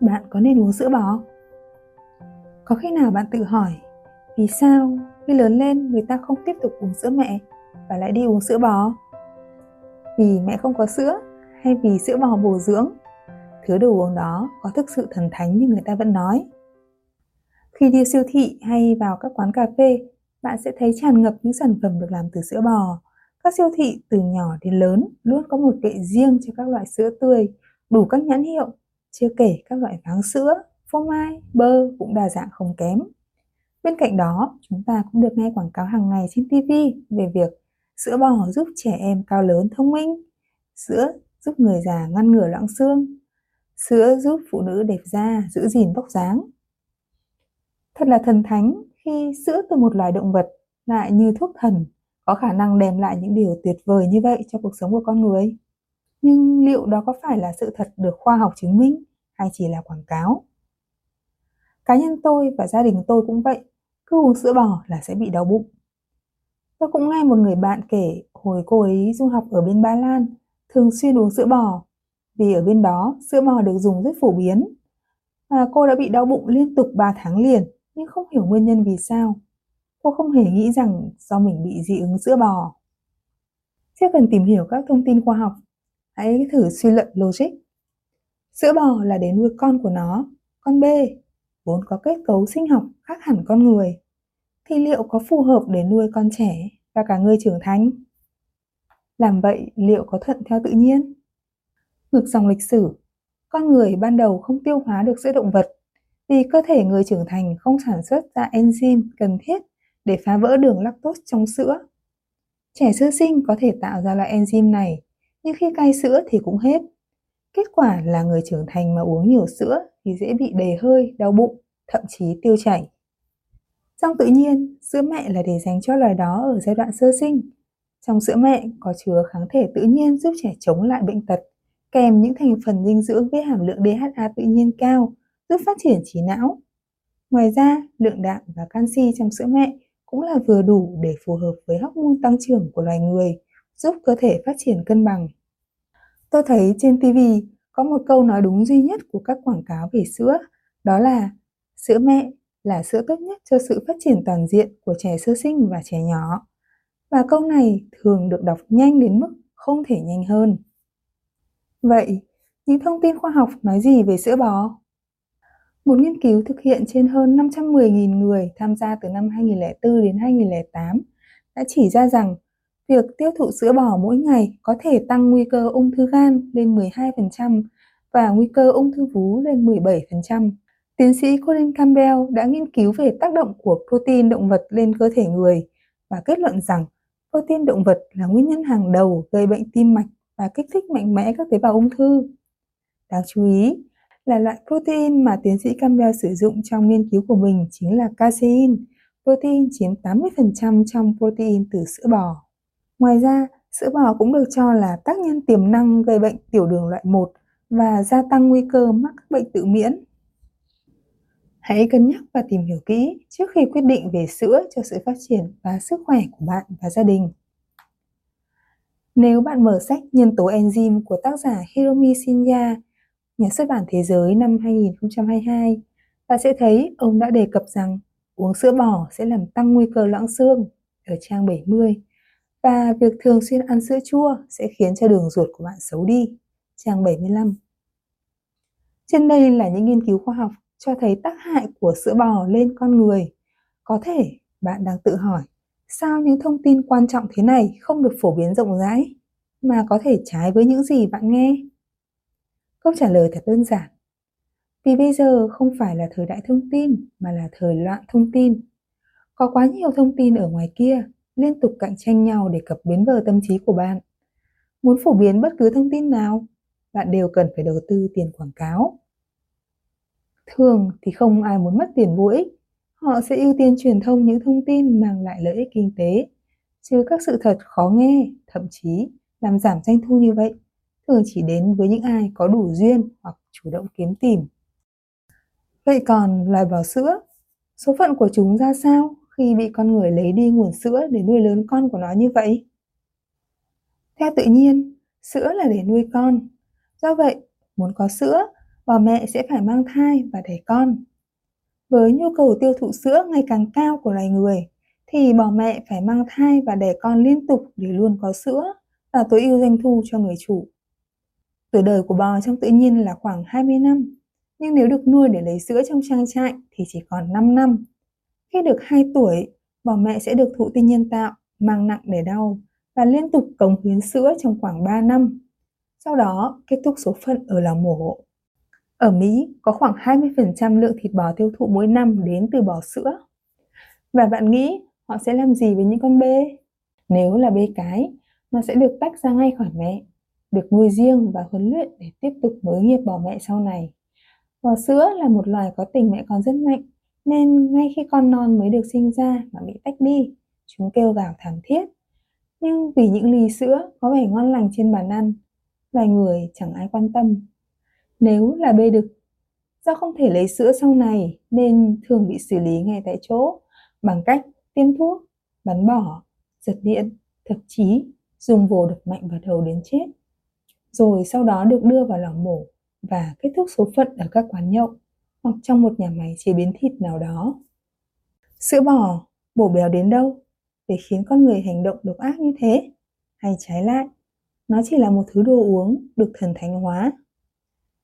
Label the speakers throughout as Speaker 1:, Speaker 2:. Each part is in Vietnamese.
Speaker 1: bạn có nên uống sữa bò có khi nào bạn tự hỏi, vì sao khi lớn lên người ta không tiếp tục uống sữa mẹ và lại đi uống sữa bò? Vì mẹ không có sữa hay vì sữa bò bổ dưỡng? Thứ đồ uống đó có thực sự thần thánh như người ta vẫn nói. Khi đi siêu thị hay vào các quán cà phê, bạn sẽ thấy tràn ngập những sản phẩm được làm từ sữa bò. Các siêu thị từ nhỏ đến lớn luôn có một kệ riêng cho các loại sữa tươi, đủ các nhãn hiệu chưa kể các loại váng sữa, phô mai, bơ cũng đa dạng không kém. Bên cạnh đó, chúng ta cũng được nghe quảng cáo hàng ngày trên tv về việc sữa bò giúp trẻ em cao lớn thông minh, sữa giúp người già ngăn ngừa loãng xương, sữa giúp phụ nữ đẹp da giữ gìn vóc dáng. Thật là thần thánh khi sữa từ một loài động vật lại như thuốc thần có khả năng đem lại những điều tuyệt vời như vậy cho cuộc sống của con người nhưng liệu đó có phải là sự thật được khoa học chứng minh hay chỉ là quảng cáo? Cá nhân tôi và gia đình tôi cũng vậy, cứ uống sữa bò là sẽ bị đau bụng. Tôi cũng nghe một người bạn kể hồi cô ấy du học ở bên ba lan thường xuyên uống sữa bò, vì ở bên đó sữa bò được dùng rất phổ biến. Và cô đã bị đau bụng liên tục 3 tháng liền, nhưng không hiểu nguyên nhân vì sao. Cô không hề nghĩ rằng do mình bị dị ứng sữa bò. Chưa cần tìm hiểu các thông tin khoa học hãy thử suy luận logic. Sữa bò là để nuôi con của nó. Con b vốn có kết cấu sinh học khác hẳn con người. Thì liệu có phù hợp để nuôi con trẻ và cả người trưởng thành? Làm vậy liệu có thuận theo tự nhiên? Ngược dòng lịch sử con người ban đầu không tiêu hóa được sữa động vật vì cơ thể người trưởng thành không sản xuất ra enzyme cần thiết để phá vỡ đường lactose trong sữa. Trẻ sơ sinh có thể tạo ra loại enzyme này, nhưng khi cai sữa thì cũng hết. Kết quả là người trưởng thành mà uống nhiều sữa thì dễ bị đầy hơi, đau bụng, thậm chí tiêu chảy. Trong tự nhiên, sữa mẹ là để dành cho loài đó ở giai đoạn sơ sinh. Trong sữa mẹ có chứa kháng thể tự nhiên giúp trẻ chống lại bệnh tật, kèm những thành phần dinh dưỡng với hàm lượng DHA tự nhiên cao, giúp phát triển trí não. Ngoài ra, lượng đạm và canxi trong sữa mẹ cũng là vừa đủ để phù hợp với hormone tăng trưởng của loài người, giúp cơ thể phát triển cân bằng. Tôi thấy trên TV có một câu nói đúng duy nhất của các quảng cáo về sữa, đó là sữa mẹ là sữa tốt nhất cho sự phát triển toàn diện của trẻ sơ sinh và trẻ nhỏ. Và câu này thường được đọc nhanh đến mức không thể nhanh hơn. Vậy, những thông tin khoa học nói gì về sữa bò? Một nghiên cứu thực hiện trên hơn 510.000 người tham gia từ năm 2004 đến 2008 đã chỉ ra rằng việc tiêu thụ sữa bò mỗi ngày có thể tăng nguy cơ ung thư gan lên 12% và nguy cơ ung thư vú lên 17%. Tiến sĩ Colin Campbell đã nghiên cứu về tác động của protein động vật lên cơ thể người và kết luận rằng protein động vật là nguyên nhân hàng đầu gây bệnh tim mạch và kích thích mạnh mẽ các tế bào ung thư. Đáng chú ý, là loại protein mà tiến sĩ Campbell sử dụng trong nghiên cứu của mình chính là casein. Protein chiếm 80% trong protein từ sữa bò. Ngoài ra, sữa bò cũng được cho là tác nhân tiềm năng gây bệnh tiểu đường loại 1 và gia tăng nguy cơ mắc các bệnh tự miễn. Hãy cân nhắc và tìm hiểu kỹ trước khi quyết định về sữa cho sự phát triển và sức khỏe của bạn và gia đình. Nếu bạn mở sách Nhân tố enzyme của tác giả Hiromi Shinya nhà xuất bản Thế giới năm 2022, bạn sẽ thấy ông đã đề cập rằng uống sữa bò sẽ làm tăng nguy cơ loãng xương ở trang 70 và việc thường xuyên ăn sữa chua sẽ khiến cho đường ruột của bạn xấu đi, trang 75. Trên đây là những nghiên cứu khoa học cho thấy tác hại của sữa bò lên con người. Có thể bạn đang tự hỏi, sao những thông tin quan trọng thế này không được phổ biến rộng rãi, mà có thể trái với những gì bạn nghe? Câu trả lời thật đơn giản. Vì bây giờ không phải là thời đại thông tin mà là thời loạn thông tin. Có quá nhiều thông tin ở ngoài kia liên tục cạnh tranh nhau để cập bến bờ tâm trí của bạn. Muốn phổ biến bất cứ thông tin nào, bạn đều cần phải đầu tư tiền quảng cáo. Thường thì không ai muốn mất tiền vô ích. Họ sẽ ưu tiên truyền thông những thông tin mang lại lợi ích kinh tế, chứ các sự thật khó nghe, thậm chí làm giảm doanh thu như vậy thường chỉ đến với những ai có đủ duyên hoặc chủ động kiếm tìm. Vậy còn loài bò sữa, số phận của chúng ra sao khi bị con người lấy đi nguồn sữa để nuôi lớn con của nó như vậy? Theo tự nhiên, sữa là để nuôi con. Do vậy, muốn có sữa, bà mẹ sẽ phải mang thai và đẻ con. Với nhu cầu tiêu thụ sữa ngày càng cao của loài người, thì bà mẹ phải mang thai và đẻ con liên tục để luôn có sữa và tối ưu doanh thu cho người chủ. Tuổi đời của bò trong tự nhiên là khoảng 20 năm, nhưng nếu được nuôi để lấy sữa trong trang trại thì chỉ còn 5 năm. Khi được 2 tuổi, bò mẹ sẽ được thụ tinh nhân tạo, mang nặng để đau và liên tục cống hiến sữa trong khoảng 3 năm. Sau đó kết thúc số phận ở lò mổ. Ở Mỹ có khoảng 20% lượng thịt bò tiêu thụ mỗi năm đến từ bò sữa. Và bạn nghĩ họ sẽ làm gì với những con bê? Nếu là bê cái, nó sẽ được tách ra ngay khỏi mẹ, được nuôi riêng và huấn luyện để tiếp tục nối nghiệp bò mẹ sau này. Bò sữa là một loài có tình mẹ con rất mạnh, nên ngay khi con non mới được sinh ra mà bị tách đi, chúng kêu gào thảm thiết. Nhưng vì những ly sữa có vẻ ngon lành trên bàn ăn, vài người chẳng ai quan tâm. Nếu là bê đực, do không thể lấy sữa sau này nên thường bị xử lý ngay tại chỗ bằng cách tiêm thuốc, bắn bỏ, giật điện, thậm chí dùng vồ đập mạnh vào đầu đến chết. Rồi sau đó được đưa vào lò mổ và kết thúc số phận ở các quán nhậu hoặc trong một nhà máy chế biến thịt nào đó. Sữa bò bổ béo đến đâu để khiến con người hành động độc ác như thế? Hay trái lại, nó chỉ là một thứ đồ uống được thần thánh hóa.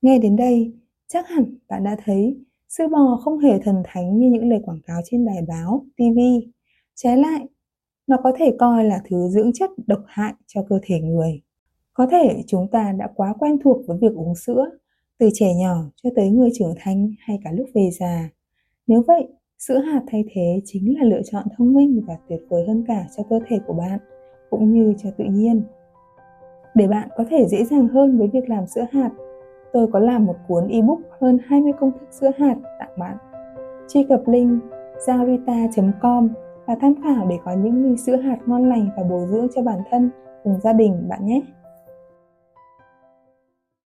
Speaker 1: Nghe đến đây, chắc hẳn bạn đã thấy sữa bò không hề thần thánh như những lời quảng cáo trên đài báo, TV. Trái lại, nó có thể coi là thứ dưỡng chất độc hại cho cơ thể người. Có thể chúng ta đã quá quen thuộc với việc uống sữa, từ trẻ nhỏ cho tới người trưởng thành hay cả lúc về già. Nếu vậy, sữa hạt thay thế chính là lựa chọn thông minh và tuyệt vời hơn cả cho cơ thể của bạn, cũng như cho tự nhiên. Để bạn có thể dễ dàng hơn với việc làm sữa hạt, tôi có làm một cuốn ebook hơn 20 công thức sữa hạt tặng bạn. Truy cập link zarita.com và tham khảo để có những ly sữa hạt ngon lành và bổ dưỡng cho bản thân cùng gia đình bạn nhé.